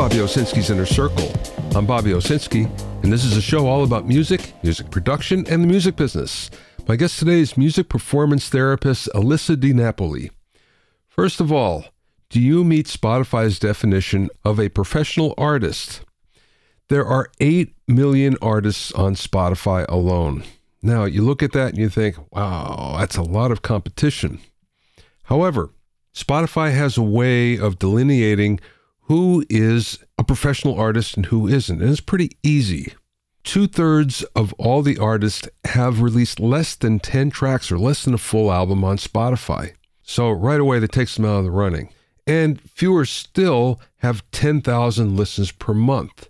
Bobby Owsinski's Inner Circle. I'm Bobby Owsinski, and this is a show all about music, music production, and the music business. My guest today is music performance therapist Alyssa DiNapoli. First of all, do you meet Spotify's definition of a professional artist? There are 8 million artists on Spotify alone. Now, you look at that and you think, wow, that's a lot of competition. However, Spotify has a way of delineating who is a professional artist and who isn't. And it's pretty easy. Two thirds of all the artists have released less than 10 tracks or less than a full album on Spotify. So right away, that takes them out of the running. And fewer still have 10,000 listens per month.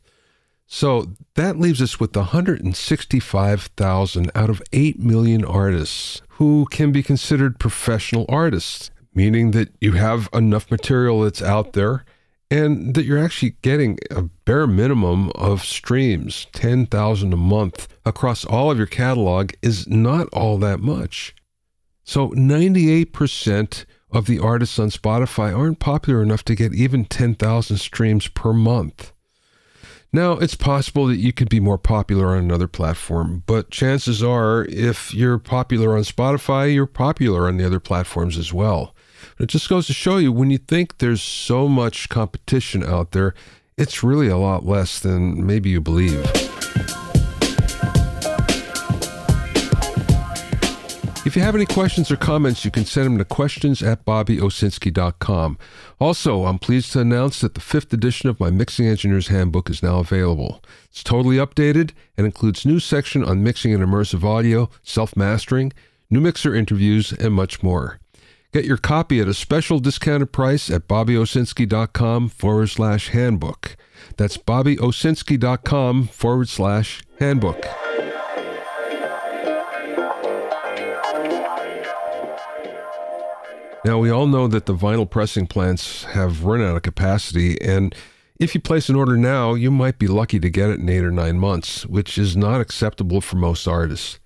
So that leaves us with 165,000 out of 8 million artists who can be considered professional artists, meaning that you have enough material that's out there and that you're actually getting a bare minimum of streams 10,000 a month across all of your catalog is not all that much. So 98% of the artists on Spotify aren't popular enough to get even 10,000 streams per month. Now, it's possible that you could be more popular on another platform, but chances are, if you're popular on Spotify, you're popular on the other platforms as well. It just goes to show you when you think there's so much competition out there, it's really a lot less than maybe you believe. If you have any questions or comments, you can send them to questions at bobbyowsinski.com. Also, I'm pleased to announce that the fifth edition of my Mixing Engineer's Handbook is now available. It's totally updated and includes new section on mixing and immersive audio, self-mastering, new mixer interviews, and much more. Get your copy at a special discounted price at bobbyowsinski.com forward slash handbook. That's bobbyowsinski.com forward slash handbook. Now, we all know that the vinyl pressing plants have run out of capacity, and if you place an order now, you might be lucky to get it in eight or nine months, which is not acceptable for most artists.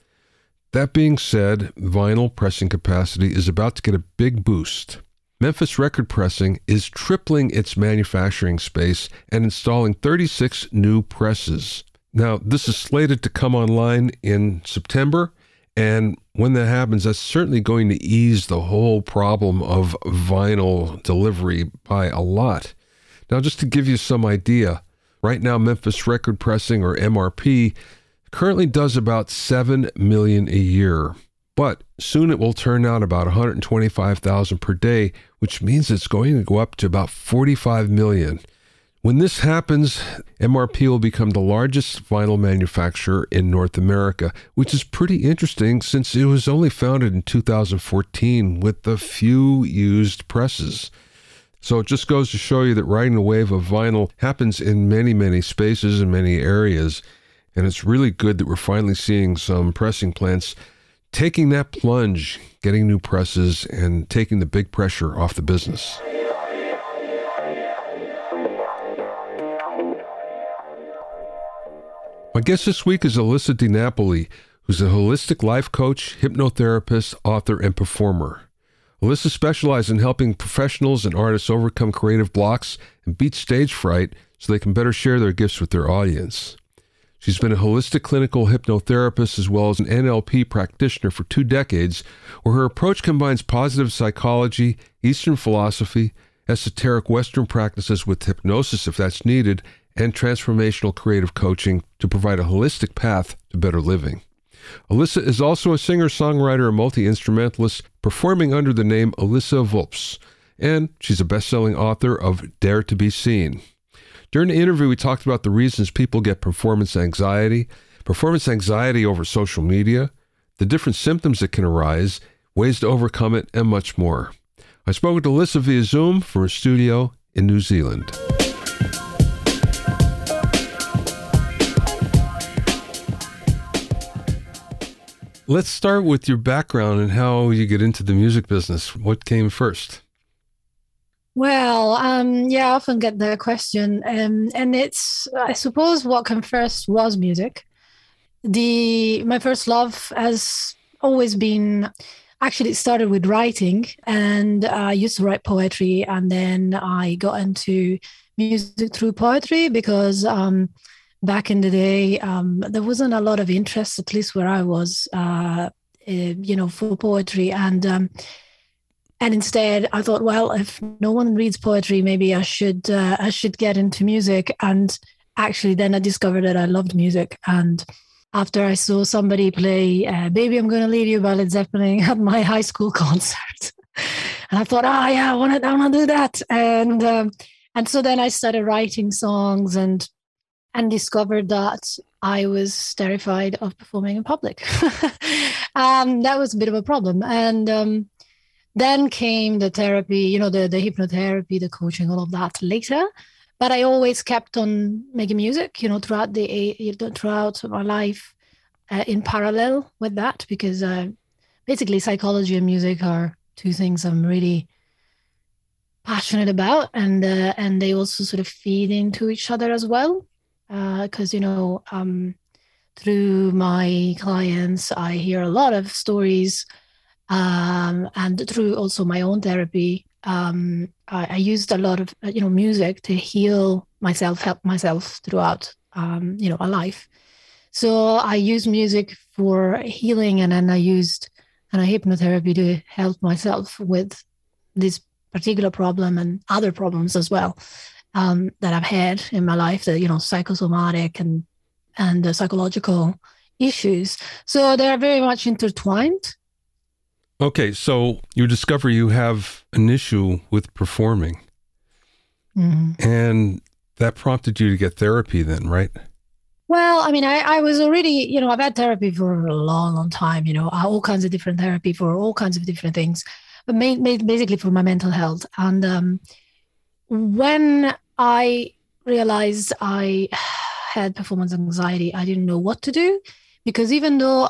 That being said, vinyl pressing capacity is about to get a big boost. Memphis Record Pressing is tripling its manufacturing space and installing 36 new presses. Now, this is slated to come online in September, and when that happens, that's certainly going to ease the whole problem of vinyl delivery by a lot. Now, just to give you some idea, right now, Memphis Record Pressing, or MRP, currently does about 7 million a year. But soon it will turn out about 125,000 per day, which means it's going to go up to about 45 million. When this happens, MRP will become the largest vinyl manufacturer in North America, which is pretty interesting since it was only founded in 2014 with a few used presses. So it just goes to show you that riding the wave of vinyl happens in many, many spaces and many areas. And it's really good that we're finally seeing some pressing plants taking that plunge, getting new presses, and taking the big pressure off the business. My guest this week is Alyssa DiNapoli, who's a holistic life coach, hypnotherapist, author, and performer. Alyssa specializes in helping professionals and artists overcome creative blocks and beat stage fright so they can better share their gifts with their audience. She's been a holistic clinical hypnotherapist as well as an NLP practitioner for two decades, where her approach combines positive psychology, Eastern philosophy, esoteric Western practices with hypnosis if that's needed, and transformational creative coaching to provide a holistic path to better living. Alyssa is also a singer songwriter and multi instrumentalist, performing under the name Alyssa Vulps, and she's a best selling author of Dare to Be Seen. During the interview, we talked about the reasons people get performance anxiety, performance anxiety over social media, the different symptoms that can arise, ways to overcome it, and much more. I spoke with Alyssa via Zoom from her studio in New Zealand. Let's start with your background and how you get into the music business. What came first? Well, um, yeah, I often get the question, um, and it's I suppose what came first was music. The my first love has always been actually it started with writing and i used to write poetry and then i got into music through poetry because um, back in the day um, there wasn't a lot of interest at least where i was uh, uh, you know for poetry and um, and instead i thought well if no one reads poetry maybe i should uh, i should get into music and actually then i discovered that i loved music and after I saw somebody play uh, Baby, I'm Gonna Leave You by Led Zeppelin at my high school concert. and I thought, oh, yeah, I want to I wanna do that. And, um, and so then I started writing songs and, and discovered that I was terrified of performing in public. um, that was a bit of a problem. And um, then came the therapy, you know, the, the hypnotherapy, the coaching, all of that later. But I always kept on making music, you know, throughout the throughout my life, uh, in parallel with that, because uh, basically psychology and music are two things I'm really passionate about, and uh, and they also sort of feed into each other as well, because uh, you know, um, through my clients, I hear a lot of stories, um, and through also my own therapy um, I, I, used a lot of you know music to heal myself, help myself throughout um, you know a life. So I used music for healing, and then I used and a hypnotherapy to help myself with this particular problem and other problems as well um, that I've had in my life. The you know psychosomatic and and the psychological issues. So they're very much intertwined. Okay, so you discover you have an issue with performing. Mm-hmm. And that prompted you to get therapy then, right? Well, I mean, I, I was already, you know, I've had therapy for a long, long time, you know, all kinds of different therapy for all kinds of different things, but made, made basically for my mental health. And um, when I realized I had performance anxiety, I didn't know what to do because even though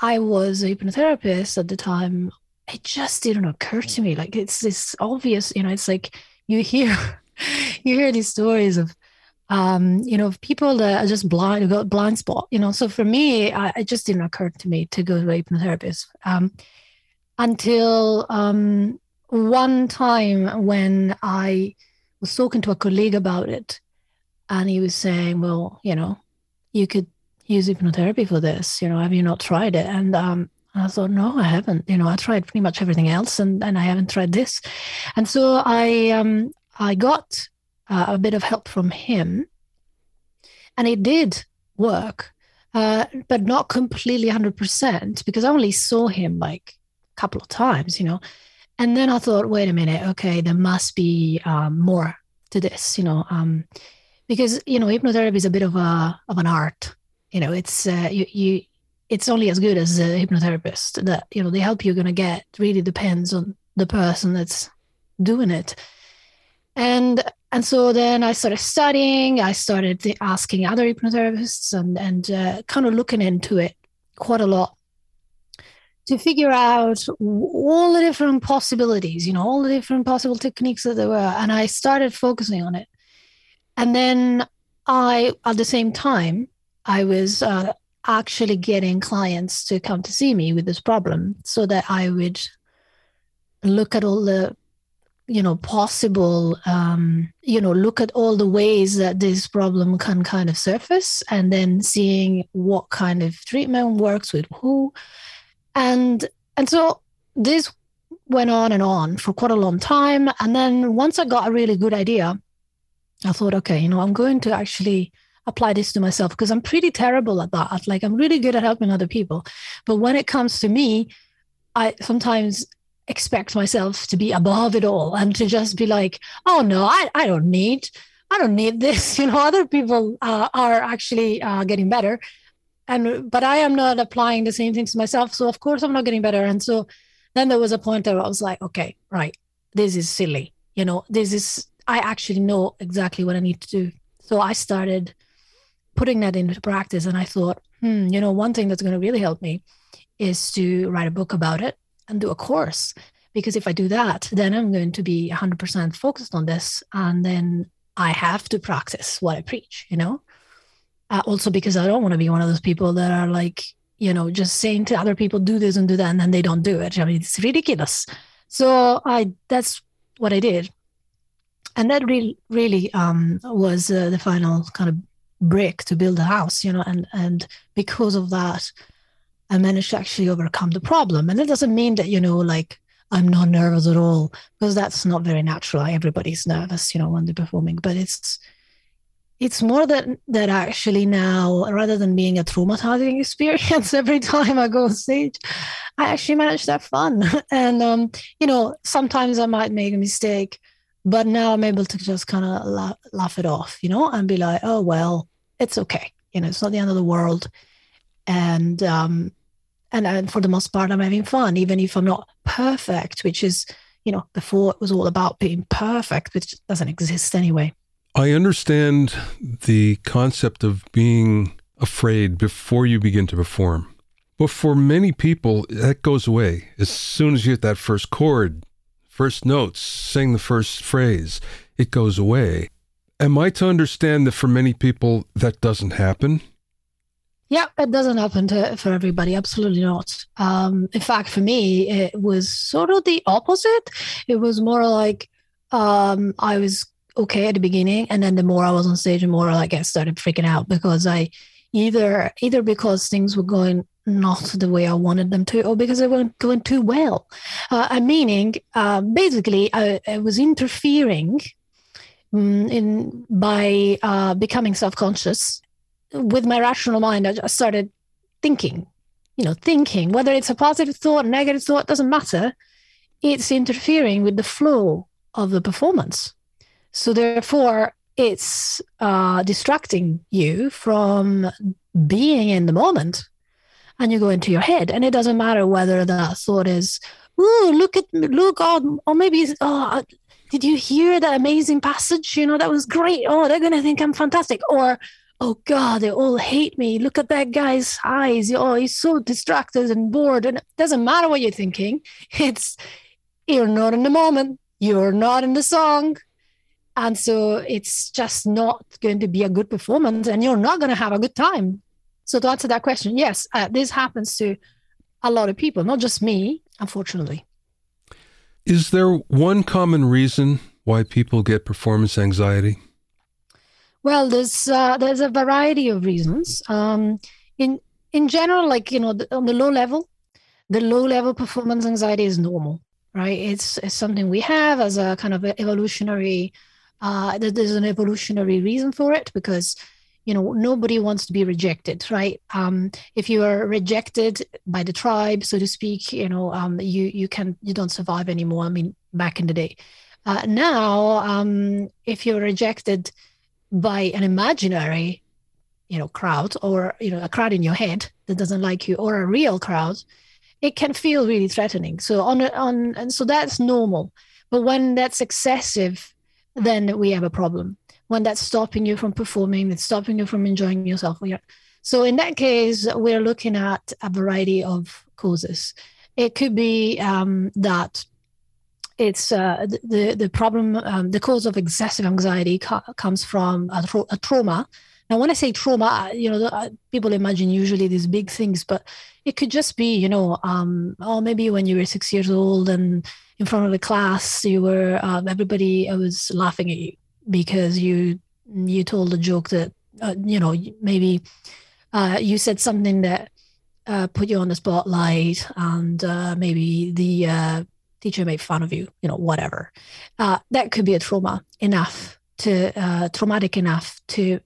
I was a hypnotherapist at the time, it just didn't occur to me. Like it's this obvious, you know, it's like you hear you hear these stories of um, you know, people that are just blind, got blind spot, you know. So for me, I, it just didn't occur to me to go to a hypnotherapist um, until um, one time when I was talking to a colleague about it, and he was saying, "Well, you know, you could use hypnotherapy for this? You know, have you not tried it? And um, I thought, no, I haven't. You know, I tried pretty much everything else, and and I haven't tried this. And so I um I got uh, a bit of help from him, and it did work, uh, but not completely hundred percent because I only saw him like a couple of times. You know, and then I thought, wait a minute, okay, there must be um, more to this. You know, um, because you know hypnotherapy is a bit of a of an art you know it's uh, you, you it's only as good as a hypnotherapist that you know the help you're going to get really depends on the person that's doing it. And and so then i started studying i started asking other hypnotherapists and and uh, kind of looking into it quite a lot to figure out all the different possibilities you know all the different possible techniques that there were. And i started focusing on it. And then i at the same time I was uh, actually getting clients to come to see me with this problem so that I would look at all the you know possible um, you know look at all the ways that this problem can kind of surface and then seeing what kind of treatment works with who. And and so this went on and on for quite a long time. And then once i got a really good idea i thought okay you know i'm going to actually apply this to myself because I'm pretty terrible at that. Like I'm really good at helping other people, but when it comes to me, I sometimes expect myself to be above it all and to just be like, oh no, I, I don't need, I don't need this. You know, other people uh, are actually uh, getting better, and but I am not applying the same things to myself. So of course I'm not getting better. And so then there was a point where I was like, okay, right, this is silly. You know, this is I actually know exactly what I need to do. So I started putting that into practice. And I thought, hmm, you know, one thing that's going to really help me is to write a book about it and do a course. Because if I do that, then I'm going to be 100% focused on this. And then I have to practice what I preach, you know? Uh, also, because I don't want to be one of those people that are like, you know, just saying to other people, do this and do that, and then they don't do it. I mean, it's ridiculous. So I that's what I did. And that really, really um, was uh, the final kind of brick to build a house, you know, and and because of that, I managed to actually overcome the problem. And it doesn't mean that, you know, like I'm not nervous at all, because that's not very natural. Everybody's nervous, you know, when they're performing. But it's it's more that that actually now, rather than being a traumatizing experience every time I go on stage, I actually manage to have fun. And um, you know, sometimes I might make a mistake, but now I'm able to just kind of laugh, laugh it off, you know, and be like, oh well, it's okay. You know, it's not the end of the world. And um, and, and for the most part, I'm having fun, even if I'm not perfect, which is, you know, before it was all about being perfect, which doesn't exist anyway. I understand the concept of being afraid before you begin to perform. But for many people, that goes away. As soon as you hit that first chord, first notes, sing the first phrase, it goes away. Am I to understand that for many people that doesn't happen? Yeah, it doesn't happen to, for everybody. Absolutely not. Um, in fact, for me, it was sort of the opposite. It was more like um, I was okay at the beginning, and then the more I was on stage, the more like I started freaking out because I either either because things were going not the way I wanted them to, or because they weren't going too well. Uh, meaning, uh, basically, I, I, was interfering um, in by uh, becoming self-conscious with my rational mind, I just started thinking, you know, thinking, whether it's a positive thought, negative thought, doesn't matter. It's interfering with the flow of the performance. So therefore, it's uh, distracting you from being in the moment. And you go into your head, and it doesn't matter whether the thought is, "Ooh, look at look," oh, or maybe, "Oh, did you hear that amazing passage? You know, that was great. Oh, they're gonna think I'm fantastic." Or oh god they all hate me. Look at that guy's eyes. Oh he's so distracted and bored. And it doesn't matter what you're thinking. It's you're not in the moment. You're not in the song. And so it's just not going to be a good performance and you're not going to have a good time so to answer that question yes uh, this happens to a lot of people not just me unfortunately is there one common reason why people get performance anxiety well, there's uh, there's a variety of reasons. Um, in in general, like you know, the, on the low level, the low level performance anxiety is normal, right? It's, it's something we have as a kind of evolutionary. Uh, there's an evolutionary reason for it because you know nobody wants to be rejected right? Um, if you are rejected by the tribe so to speak you know um, you you can you don't survive anymore i mean back in the day. Uh, now um, if you're rejected by an imaginary you know crowd or you know a crowd in your head that doesn't like you or a real crowd it can feel really threatening. So on on and so that's normal. But when that's excessive then we have a problem when that's stopping you from performing it's stopping you from enjoying yourself. So in that case we're looking at a variety of causes. It could be um, that it's uh, the the problem um, the cause of excessive anxiety co- comes from a, tra- a, trauma. Now when i say trauma you know uh, people imagine usually these big things but it could just be you know um, oh maybe when you were six years old and in front of the class you were um, everybody was laughing at you because you you told a joke that uh, you know maybe uh, you said something that uh, put you on the spotlight and uh, maybe the uh, teacher made fun of you, you know, whatever. Uh, that could be a trauma enough to traumatic enough to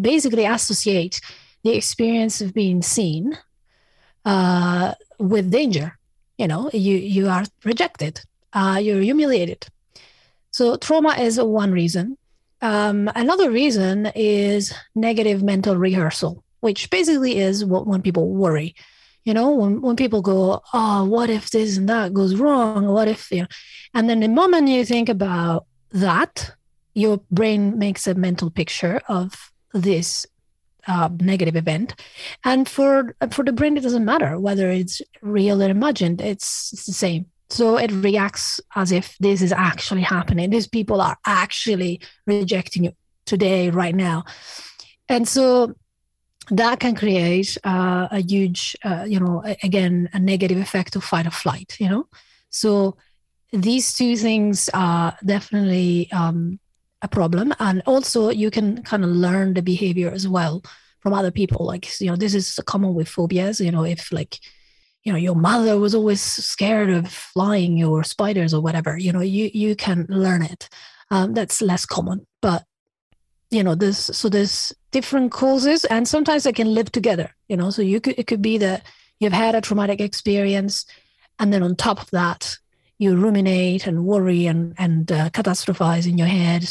basically associate the experience of being seen with danger. You know, you you are rejected, you're humiliated. So trauma is one reason. Um, another reason is negative mental rehearsal, which basically is what when people worry. You know when, when people go oh what if this and that goes wrong? What if you know? And then the moment you think about that your brain makes a mental picture of this uh, negative event. And for for the brain it doesn't matter whether it's real or imagined it's, it's the same so it reacts as if this is actually happening these people are actually rejecting you today right now and so that can create uh, a huge, uh, you know, again, a negative effect of fight or flight, you know? So these two things are definitely um, a problem. And also, you can kind of learn the behavior as well from other people. Like, you know, this is common with phobias, you know, if like, you know, your mother was always scared of flying or spiders or whatever, you know, you, you can learn it. Um, that's less common, but you know this so there's different causes and sometimes they can live together you know so you could it could be that you've had a traumatic experience and then on top of that you ruminate and worry and and uh, catastrophize in your head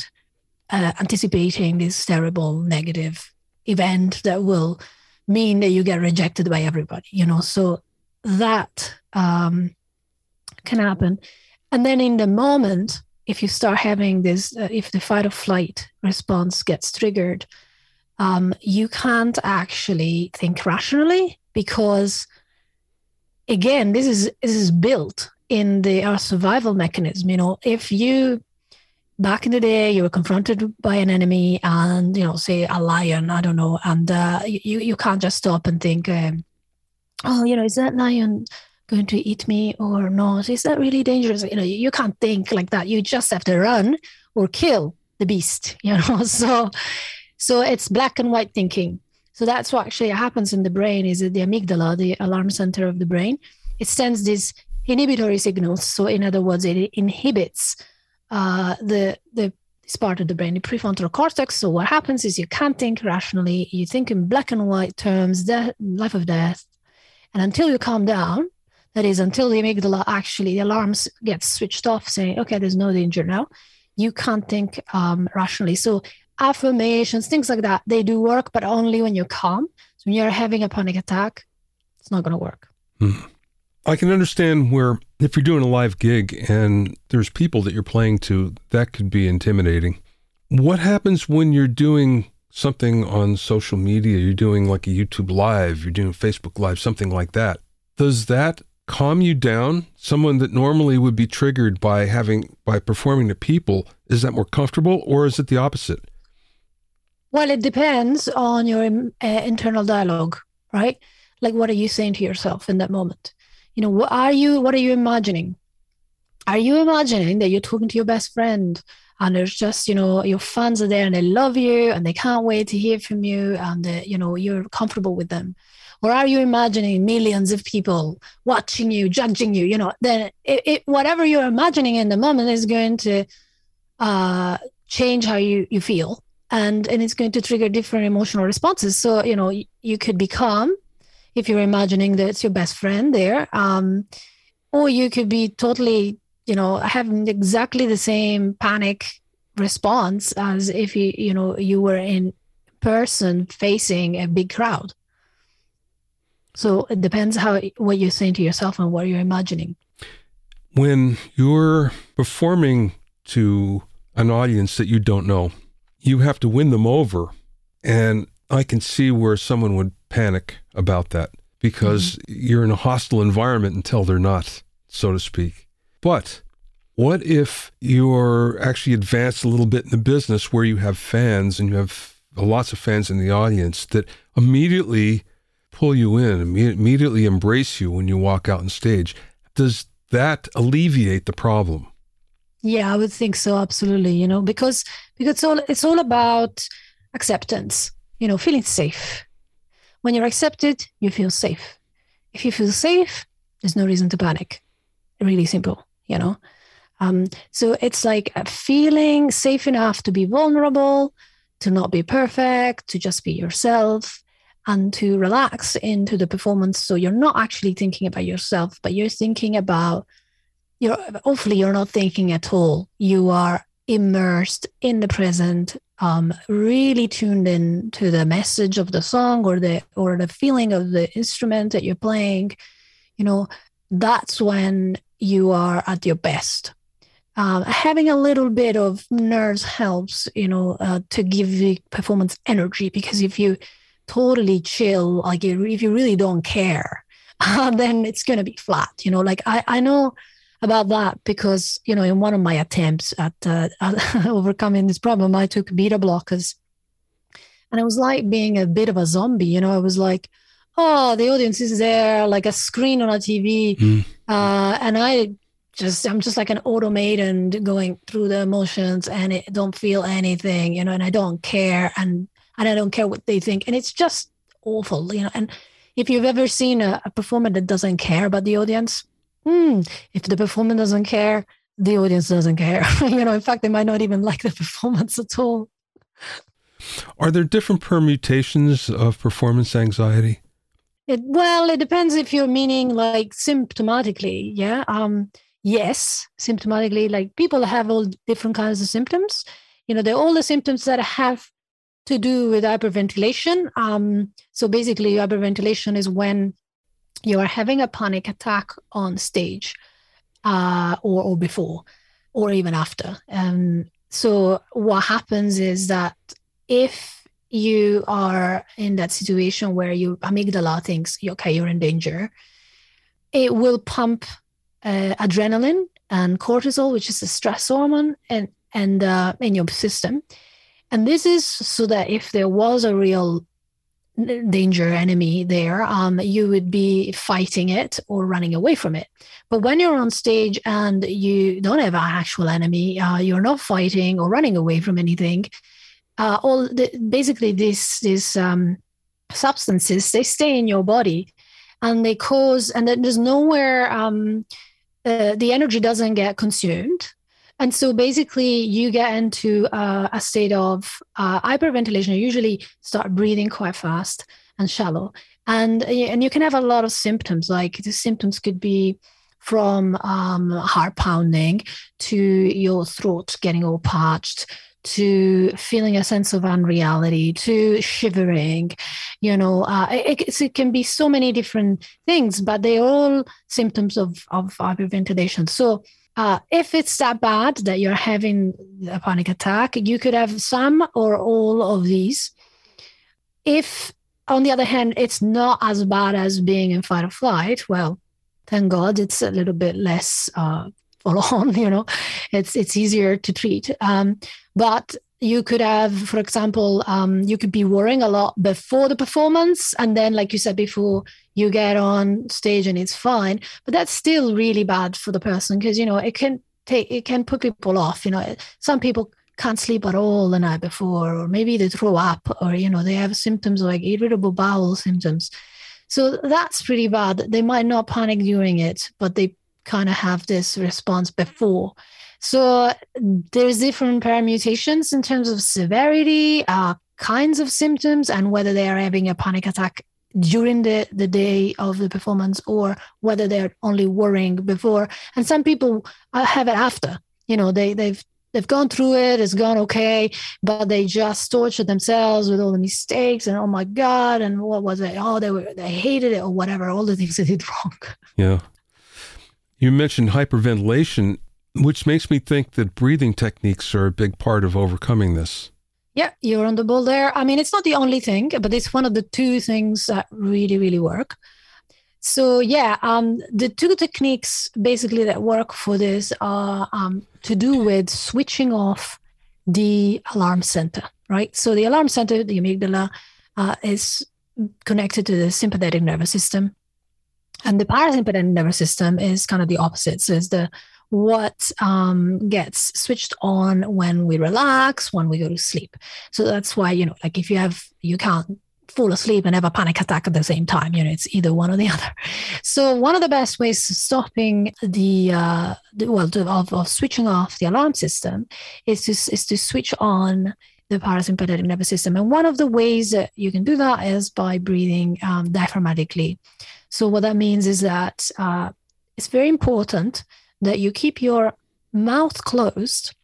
uh, anticipating this terrible negative event that will mean that you get rejected by everybody you know so that um, can happen and then in the moment if you start having this, uh, if the fight or flight response gets triggered, um, you can't actually think rationally because, again, this is this is built in the our survival mechanism. You know, if you back in the day you were confronted by an enemy and you know say a lion i don't know and uh, you you can't just stop and think um, oh you know is that lion going to eat me or not? Is that really dangerous? You know, you can't think like that. You just have to run or kill the beast, you know. So so it's black and white thinking. So that's what actually happens in the brain is that the amygdala, the alarm center of the brain, it sends these inhibitory signals. So in other words, it inhibits uh, the the this part of the brain, the prefrontal cortex. So what happens is you can't think rationally. You think in black and white terms, death, life of death, and until you calm down, that is, until the amygdala actually, the alarms get switched off, saying, okay, there's no danger now, you can't think um, rationally. So affirmations, things like that, they do work, but only when you're calm. So when you're having a panic attack, it's not going to work. Hmm. I can understand where if you're doing a live gig and there's people that you're playing to, that could be intimidating. What happens when you're doing something on social media? You're doing like a YouTube live, you're doing Facebook live, something like that. Does that calm you down? Someone that normally would be triggered by having by performing to people, is that more comfortable or is it the opposite? Well, it depends on your uh, internal dialogue, right? Like what are you saying to yourself in that moment? You know, what are you what are you imagining? Are you imagining that you're talking to your best friend and there's just, you know, your fans are there and they love you and they can't wait to hear from you and, uh, you know, you're comfortable with them? or are you imagining millions of people watching you judging you you know then it, it, whatever you're imagining in the moment is going to uh, change how you, you feel and and it's going to trigger different emotional responses so you know you, you could be calm if you're imagining that it's your best friend there um, or you could be totally you know having exactly the same panic response as if you you know you were in person facing a big crowd so it depends how what you're saying to yourself and what you're imagining. When you're performing to an audience that you don't know, you have to win them over. And I can see where someone would panic about that because mm-hmm. you're in a hostile environment until they're not, so to speak. But what if you're actually advanced a little bit in the business where you have fans and you have lots of fans in the audience that immediately pull you in, immediately embrace you when you walk out on stage. Does that alleviate the problem? Yeah, I would think so. Absolutely. You know, because because it's all it's all about acceptance. You know, feeling safe. When you're accepted, you feel safe. If you feel safe, there's no reason to panic. Really simple. You know. Um, so it's like feeling safe enough to be vulnerable, to not be perfect, to just be yourself, and to relax into the performance. So you're not actually thinking about yourself, but you're thinking about you're hopefully you're not thinking at all. You are immersed in the present, um, really tuned in to the message of the song or the or the feeling of the instrument that you're playing. You know, that's when you are at your best. Um, having a little bit of nerves helps, you know, uh, to give the performance energy because if you totally chill, like if you really don't care, uh, then it's going to be flat. You know, like I, I know about that because, you know, in one of my attempts at uh, overcoming this problem, I took beta blockers And it was like being a bit of a zombie, you know, I was like, oh, the audience is there, like a screen on a TV. Mm. Uh, and I just, I'm just like an automaton going through the emotions and it don't feel anything, you know, and I don't care. And, and I don't care what they think. And it's just awful, you know. And if you've ever seen a, a performer that doesn't care about the audience, hmm, if the performer doesn't care, the audience doesn't care. you know, in fact, they might not even like the performance at all. Are there different permutations of performance anxiety? It, well, it depends if you're meaning like symptomatically. Yeah. Um, yes, symptomatically, like people have all different kinds of symptoms. You know, they're all the symptoms that have to do with hyperventilation. Um, so basically, hyperventilation is when you are having a panic attack on stage uh, or, or before or even after. Um, so what happens is that if you are in that situation where your amygdala thinks, okay, you're in danger, it will pump uh, adrenaline and cortisol, which is a stress hormone, and and uh, in your system. And this is so that if there was a real danger enemy there, um, you would be fighting it or running away from it. But when you're on stage and you don't have an actual enemy, uh, you're not fighting or running away from anything. Uh, all the, basically these these um, substances they stay in your body, and they cause and then there's nowhere um, uh, the energy doesn't get consumed and so basically, you get into uh, a state of uh, hyperventilation. You usually start breathing quite fast and shallow, and and you can have a lot of symptoms. Like the symptoms could be from um, heart pounding to your throat getting all parched to feeling a sense of unreality to shivering you know uh, it, it, can be so many different things but they're all symptoms of, of hyperventilation so uh, if it's that bad that you're having a panic attack, you could have some or all of these. If, on the other hand, it's not as bad as being in fight or flight, well, thank God it's a little bit less uh, on. You know, it's it's easier to treat. Um, but you could have, for example, um, you could be worrying a lot before the performance, and then, like you said before, you get on stage and it's fine. But that's still really bad for the person because you know it can take it can put people off. You know, some people can't sleep at all the night before, or maybe they throw up, or you know they have symptoms like irritable bowel symptoms. So that's pretty bad. They might not panic during it, but they kind of have this response before. So there's different permutations in terms of severity, uh, kinds of symptoms, and whether they are having a panic attack during the, the day of the performance or whether they're only worrying before. And some people uh, have it after. You know, they they've they've gone through it, it's gone okay, but they just torture themselves with all the mistakes and oh my god, and what was it? Oh, they were they hated it or whatever, all the things they did wrong. Yeah. You mentioned hyperventilation which makes me think that breathing techniques are a big part of overcoming this. Yeah, you're on the ball there. I mean, it's not the only thing, but it's one of the two things that really, really work. So yeah, um, the two techniques basically that work for this are um, to do with switching off the alarm center, right? So the alarm center, the amygdala, uh, is connected to the sympathetic nervous system, and the parasympathetic nervous system is kind of the opposite. So it's the what um, gets switched on when we relax, when we go to sleep. So that's why, you know, like if you have, you can't fall asleep and have a panic attack at the same time. You know, it's either one or the other. So one of the best ways of stopping the, uh, the well, of, of switching off the alarm system is to, is to switch on the parasympathetic nervous system. And one of the ways that you can do that is by breathing um, diaphragmatically. So what that means is that uh, it's very important that you keep your mouth closed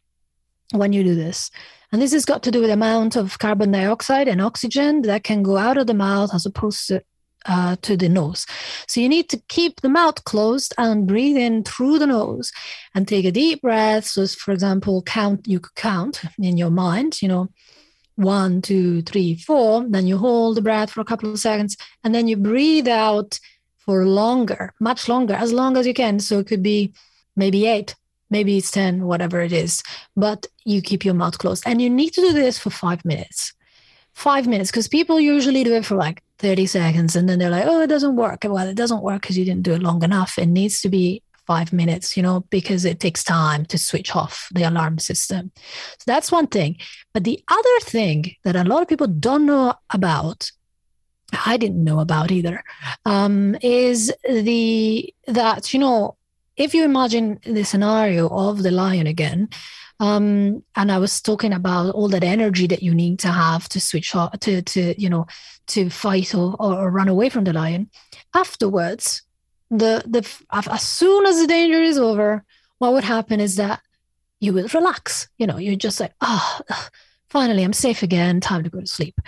when you do this. And this has got to do with the amount of carbon dioxide and oxygen that can go out of the mouth as opposed to uh, to the nose. So you need to keep the mouth closed and breathe in through the nose and take a deep breath. So, for example, count, you could count in your mind, you know, one, two, three, four. Then you hold the breath for a couple of seconds and then you breathe out for longer, much longer, as long as you can. So it could be maybe eight, maybe it's 10, whatever it is. But you keep your mouth closed. And you need to do this for five minutes. five minutes because people usually do it for like 30 seconds and then they're like, oh, it doesn't work. Well, it doesn't work because you didn't do it long enough. It needs to be five minutes, you know, because it takes time to switch off the alarm system. So that's one thing. But the other thing that a lot of people don't know about, I didn't know about either, um, is the that, you know, if you imagine the scenario of the lion again, um, and I was talking about all that energy that you need to have to switch to, to you know, to fight or, or run away from the lion. Afterwards, the the as soon as the danger is over, what would happen is that you will relax. You know, you're just like, oh, finally, I'm safe again. Time to go to sleep.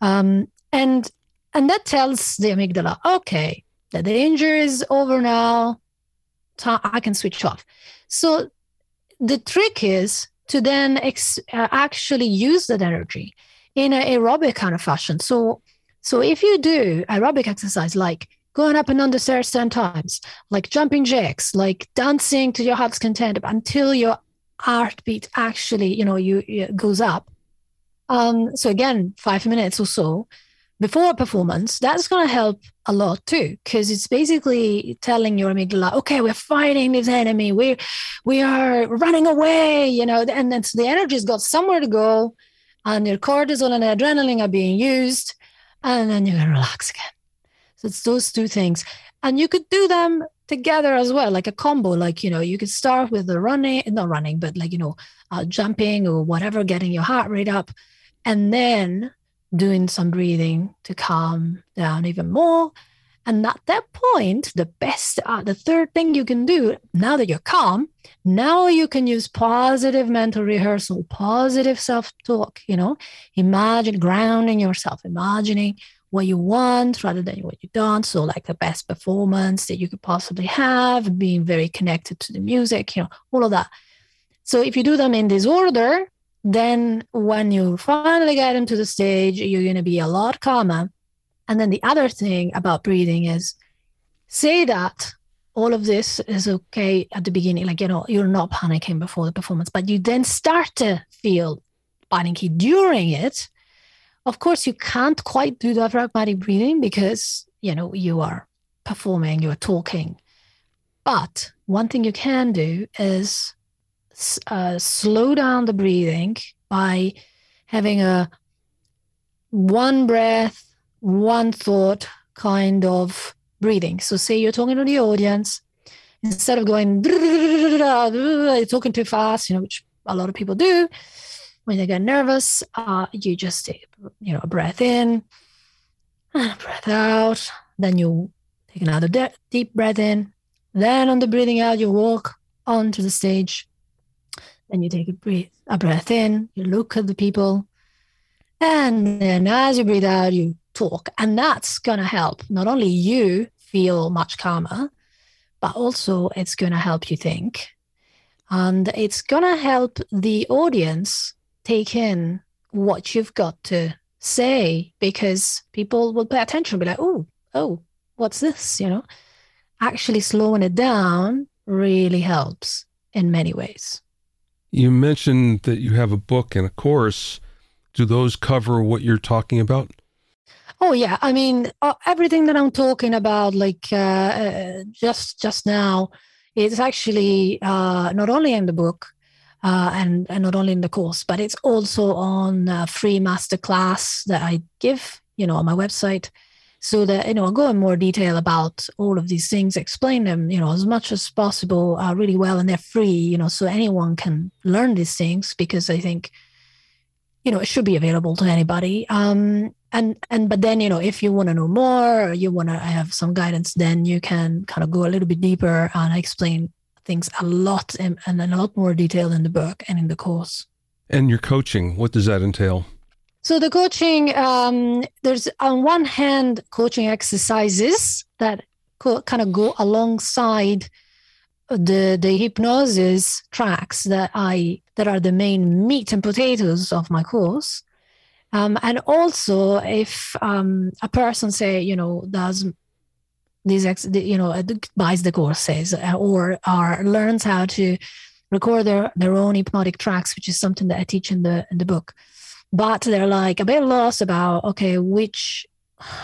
Um, and and that tells the amygdala, okay, the danger is over now. I can switch off. So the trick is to then ex- uh, actually use that energy in an aerobic kind of fashion. So, so if you do aerobic exercise like going up and down the stairs 10 times, like jumping jacks, like dancing to your heart's content until your heartbeat actually, you know, you, you goes up. Um, so again, five minutes or so, before a performance, that's going to help a lot too, because it's basically telling your amygdala, okay, we're fighting this enemy, we we are running away, you know, and then so the energy's got somewhere to go, and your cortisol and adrenaline are being used, and then you're gonna relax again. So it's those two things, and you could do them together as well, like a combo. Like you know, you could start with the running, not running, but like you know, uh, jumping or whatever, getting your heart rate up, and then doing some breathing to calm down even more. And at that point, the best, uh, the third thing you can do now that you're calm, now you can use positive mental rehearsal, positive self talk. You know, imagine grounding yourself, imagining what you want rather than what you don't. So, like the best performance that you could possibly have, being very connected to the music, you know, all of that. So, if you do them in this order, then when you finally get into the stage, you're going to be a lot calmer. And then the other thing about breathing is say that all of this is okay at the beginning, like, you know, you're not panicking before the performance, but you then start to feel panicky during it. Of course, you can't quite do the diaphragmatic breathing because, you know, you are performing, you're talking. But one thing you can do is uh, slow down the breathing by having a one breath, one thought kind of breathing. So, say you're talking to the audience, instead of going you're talking too fast, you know, which a lot of people do when they get nervous, uh, you just take, you know, a breath in, and breath out. Then you take another de- deep breath in. Then on the breathing out, you walk onto the stage then you take a breath, a breath in, you look at the people, and then as you breathe out, you talk. And that's to help not only you feel much calmer, but also it's to help you think. And it's to help the audience take in what you've got to say because people will pay attention, be like, oh, oh, what's this? You know, actually slowing it down really helps in many ways. You mentioned that you have a book and a course. Do those cover what you're talking about? Oh yeah, I mean uh, everything that I'm talking about, like uh, uh, just just now, is actually uh, not only in the book uh, and and not only in the course, but it's also on a free masterclass that I give, you know, on my website so that you know I'll go in more detail about all of these things, explain them you know as much as possible uh, really well, and they're free, you know, so anyone can learn these things because I think you know it should be available to anybody. Um, and and but then you know if you want to know more or you want to have some guidance, then you can kind of go a little bit deeper and explain things a lot and in a lot more detail in the book and in the course. And your coaching, what does that entail? So the coaching, um, there's on one hand coaching exercises that co- kind of go alongside the the hypnosis tracks that I that are the main meat and potatoes of my course. Um, and also, if um, a person say you know does these ex- you know buys the courses uh, or or learns how to record their their own hypnotic tracks, which is something that I teach in the in the book but they're like a bit lost about okay, which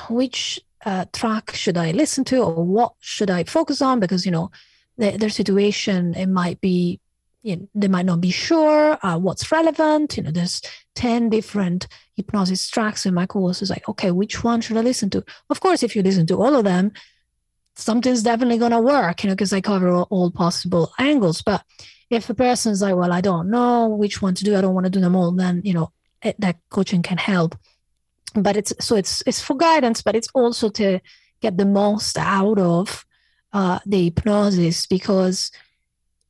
which uh, track should I listen to or what should I focus on? Because you know their, situation it might be you know, they might not be sure uh, what's relevant. You know, there's 10 different hypnosis tracks in my course. It's like, okay, which one should I listen to? Of course, if you listen to all of them, something's definitely going to work, you know, because I cover all, all, possible angles. But if a person's like, well, I don't know which one to do, I don't want to do them all, then, you know, that coaching can help. But it's so it's it's for guidance, but it's also to get the most out of uh, the hypnosis because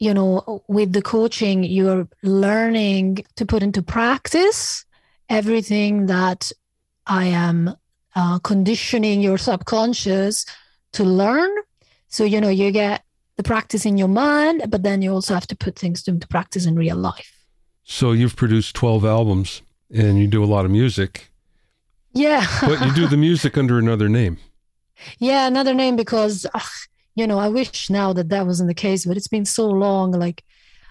you know, with the coaching, you're learning to put into practice everything that I am uh, conditioning your subconscious to learn. So, you know, you get the practice in your mind, but then you also have to put things into practice in real life. So, you've produced 12 albums and you do a lot of music. Yeah. but you do the music under another name. Yeah, another name because ugh, you know, I wish now that that wasn't the case, but it's been so long. Like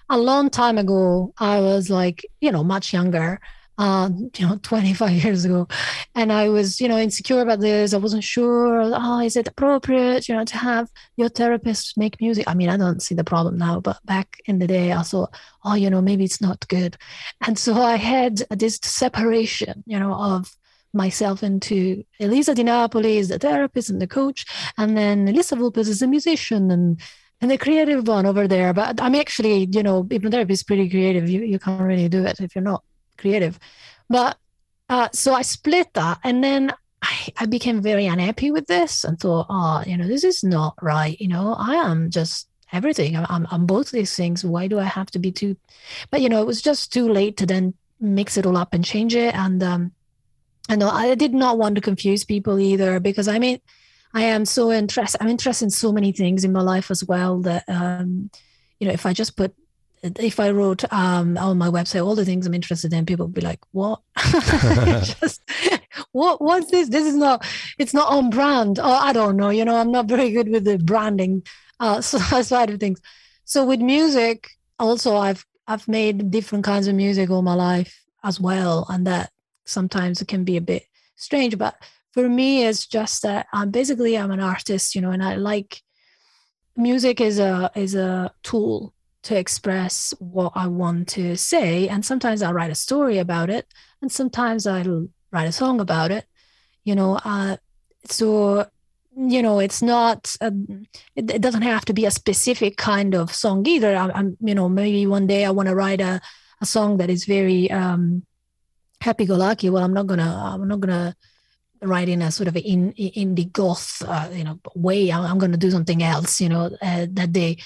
a long time ago, I was like, you know, much younger, um, you know, 25 years ago. And I was, you know, insecure about this. I wasn't sure, oh, is it appropriate, you know, to have your therapist make music? I mean, I don't see the problem now, but back in the day, I thought, oh, you know, maybe it's not good. And so I had this separation, you know, of myself into Elisa Di Napoli is the therapist and the coach, and then Elisa Vulpes is a musician and and the creative one over there. But I'm actually, you know, hypnotherapy is pretty creative. You you can't really do it if you're not creative. But uh, so I split that, and then I, I became very unhappy with this and thought, oh, you know, this is not right. You know, I am just everything. I'm, I'm, both these things. Why do I have to be too? But you know, it was just too late to then mix it all up and change it. And um, I know I did not want to confuse people either because I mean, I am so interested. I'm interested in so many things in my life as well that, um, you know, if I just put, if I wrote um, on my website all the things I'm interested in, people would be like, "What? just, what? What's this? This is not. It's not on brand. Oh, I don't know. You know, I'm not very good with the branding uh, side of things. So with music, also, I've I've made different kinds of music all my life as well, and that sometimes it can be a bit strange but for me it's just that i'm basically i'm an artist you know and i like music is a is a tool to express what i want to say and sometimes i'll write a story about it and sometimes i'll write a song about it you know uh, so you know it's not a, it, it, doesn't have to be a specific kind of song either I, am you know maybe one day i want to write a, a song that is very um happy-go-lucky. Well, I'm not gonna I'm not gonna write in a sort of in indie goth uh, you know way. I'm, I'm, gonna do something else. You know uh, that day.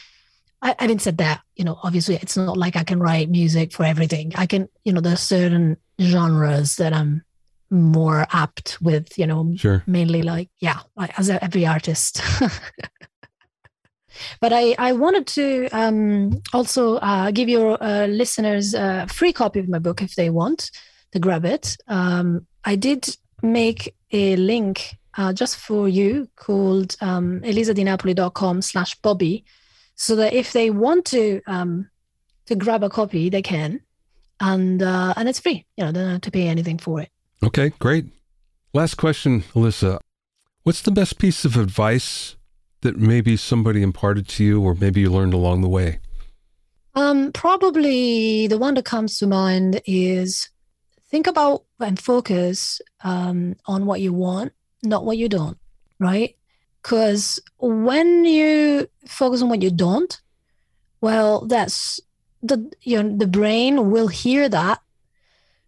I, didn't said that. You know, obviously, it's not like I can write music for everything. I can, you know, there's certain genres that I'm more apt with. You know, sure. mainly like yeah, like as every artist. But I, I wanted to um, also uh, give your uh, listeners a free copy of my book if they want to grab it. Um, I did make a link uh, just for you called um, elisadinapoli.com slash Bobby so that if they want to um, to grab a copy, they can. And uh, and it's free. You know, they don't have to pay anything for it. Okay, great. Last question, Elisa. What's the best piece of advice that maybe somebody imparted to you or maybe you learned along the way? Um, probably the one that comes to mind is think about and focus um, on what you want, not what you don't, right? Because when you focus on what you don't, well, that's the you know the brain will hear that.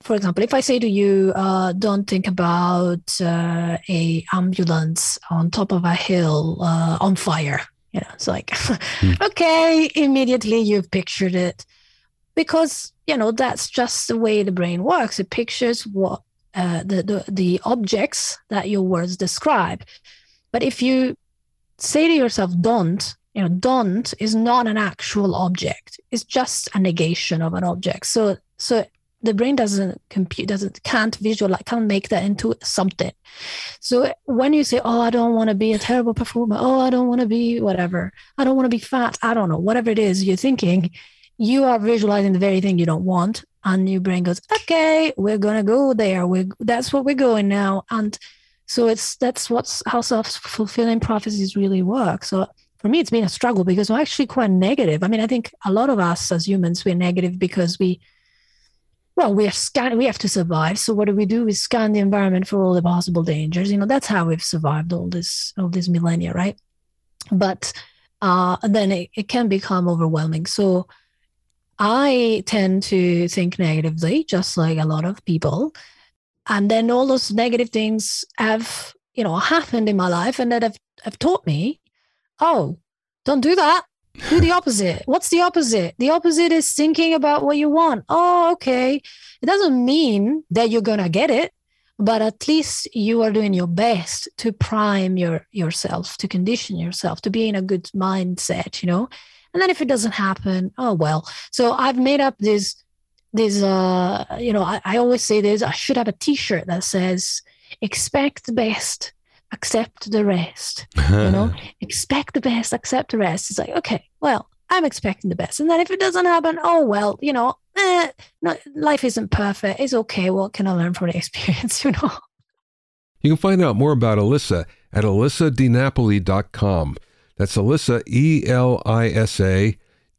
For example, if I say to you, uh, "Don't think about uh, a ambulance on top of a hill uh, on fire," you know, it's like, mm. okay, immediately you've pictured it because you know that's just the way the brain works it pictures what uh, the, the the objects that your words describe but if you say to yourself don't you know don't is not an actual object. It's just a negation of an object. So so the brain doesn't compute doesn't can't visualize can't make that into something. So when you say oh i don't want to be a terrible performer. Oh i don't want to be whatever. I don't want to be fat. I don't know whatever it is you're thinking you are visualizing the very thing you don't want. And your brain goes, okay, we're gonna go there. We that's what we're going now, and so it's that's what's how self fulfilling prophecies really work. So for me, it's been a struggle because I'm actually quite negative. I mean, I think a lot of us as humans we're negative because we well, we are scan we have to survive. So what do we do? We scan the environment for all the possible dangers. You know, that's how we've survived all this all this millennia, right? But uh, then it, it can become overwhelming. So I tend to think negatively, just like a lot of people. And then all those negative things have, you know, happened in my life and that have, have taught me, oh, don't do that. Do the opposite. What's the opposite? The opposite is thinking about what you want. Oh, okay. It doesn't mean that you're gonna get it, but at least you are doing your best to prime your yourself, to condition yourself, to be in a good mindset, you know. And then if it doesn't happen, oh well. So I've made up this this uh you know, I, I always say this, I should have a t-shirt that says expect the best accept the rest. you know, expect the best, accept the rest. It's like, okay, well, I'm expecting the best. And then if it doesn't happen, oh, well, you know, eh, no, life isn't perfect. It's okay. What can I learn from the experience, you know? You can find out more about Elisa at elisadinapoli.com. That's Elisa, E L I S A,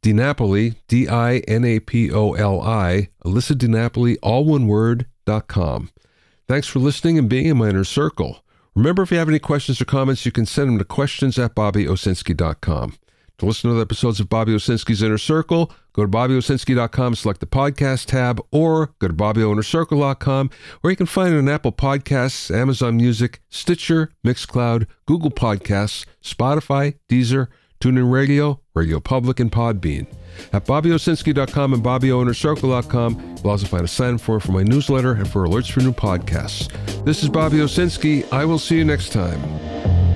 DiNapoli, D I N A P O L I, Elisa DiNapoli, all one word, dot com. Thanks for listening and being in my inner circle. Remember, if you have any questions or comments, you can send them to questions at BobbyOwsinski.com. To listen to other episodes of Bobby Owsinski's Inner Circle, go to BobbyOwsinski.com, select the podcast tab, or go to BobbyOInnerCircle.com, where you can find it on Apple Podcasts, Amazon Music, Stitcher, Mixcloud, Google Podcasts, Spotify, Deezer, TuneIn Radio, Radio Public, and Podbean. At BobbyOwsinski.com and BobbyOInnerCircle.com, you'll also find a sign for for my newsletter and for alerts for new podcasts. This is Bobby Owsinski. I will see you next time.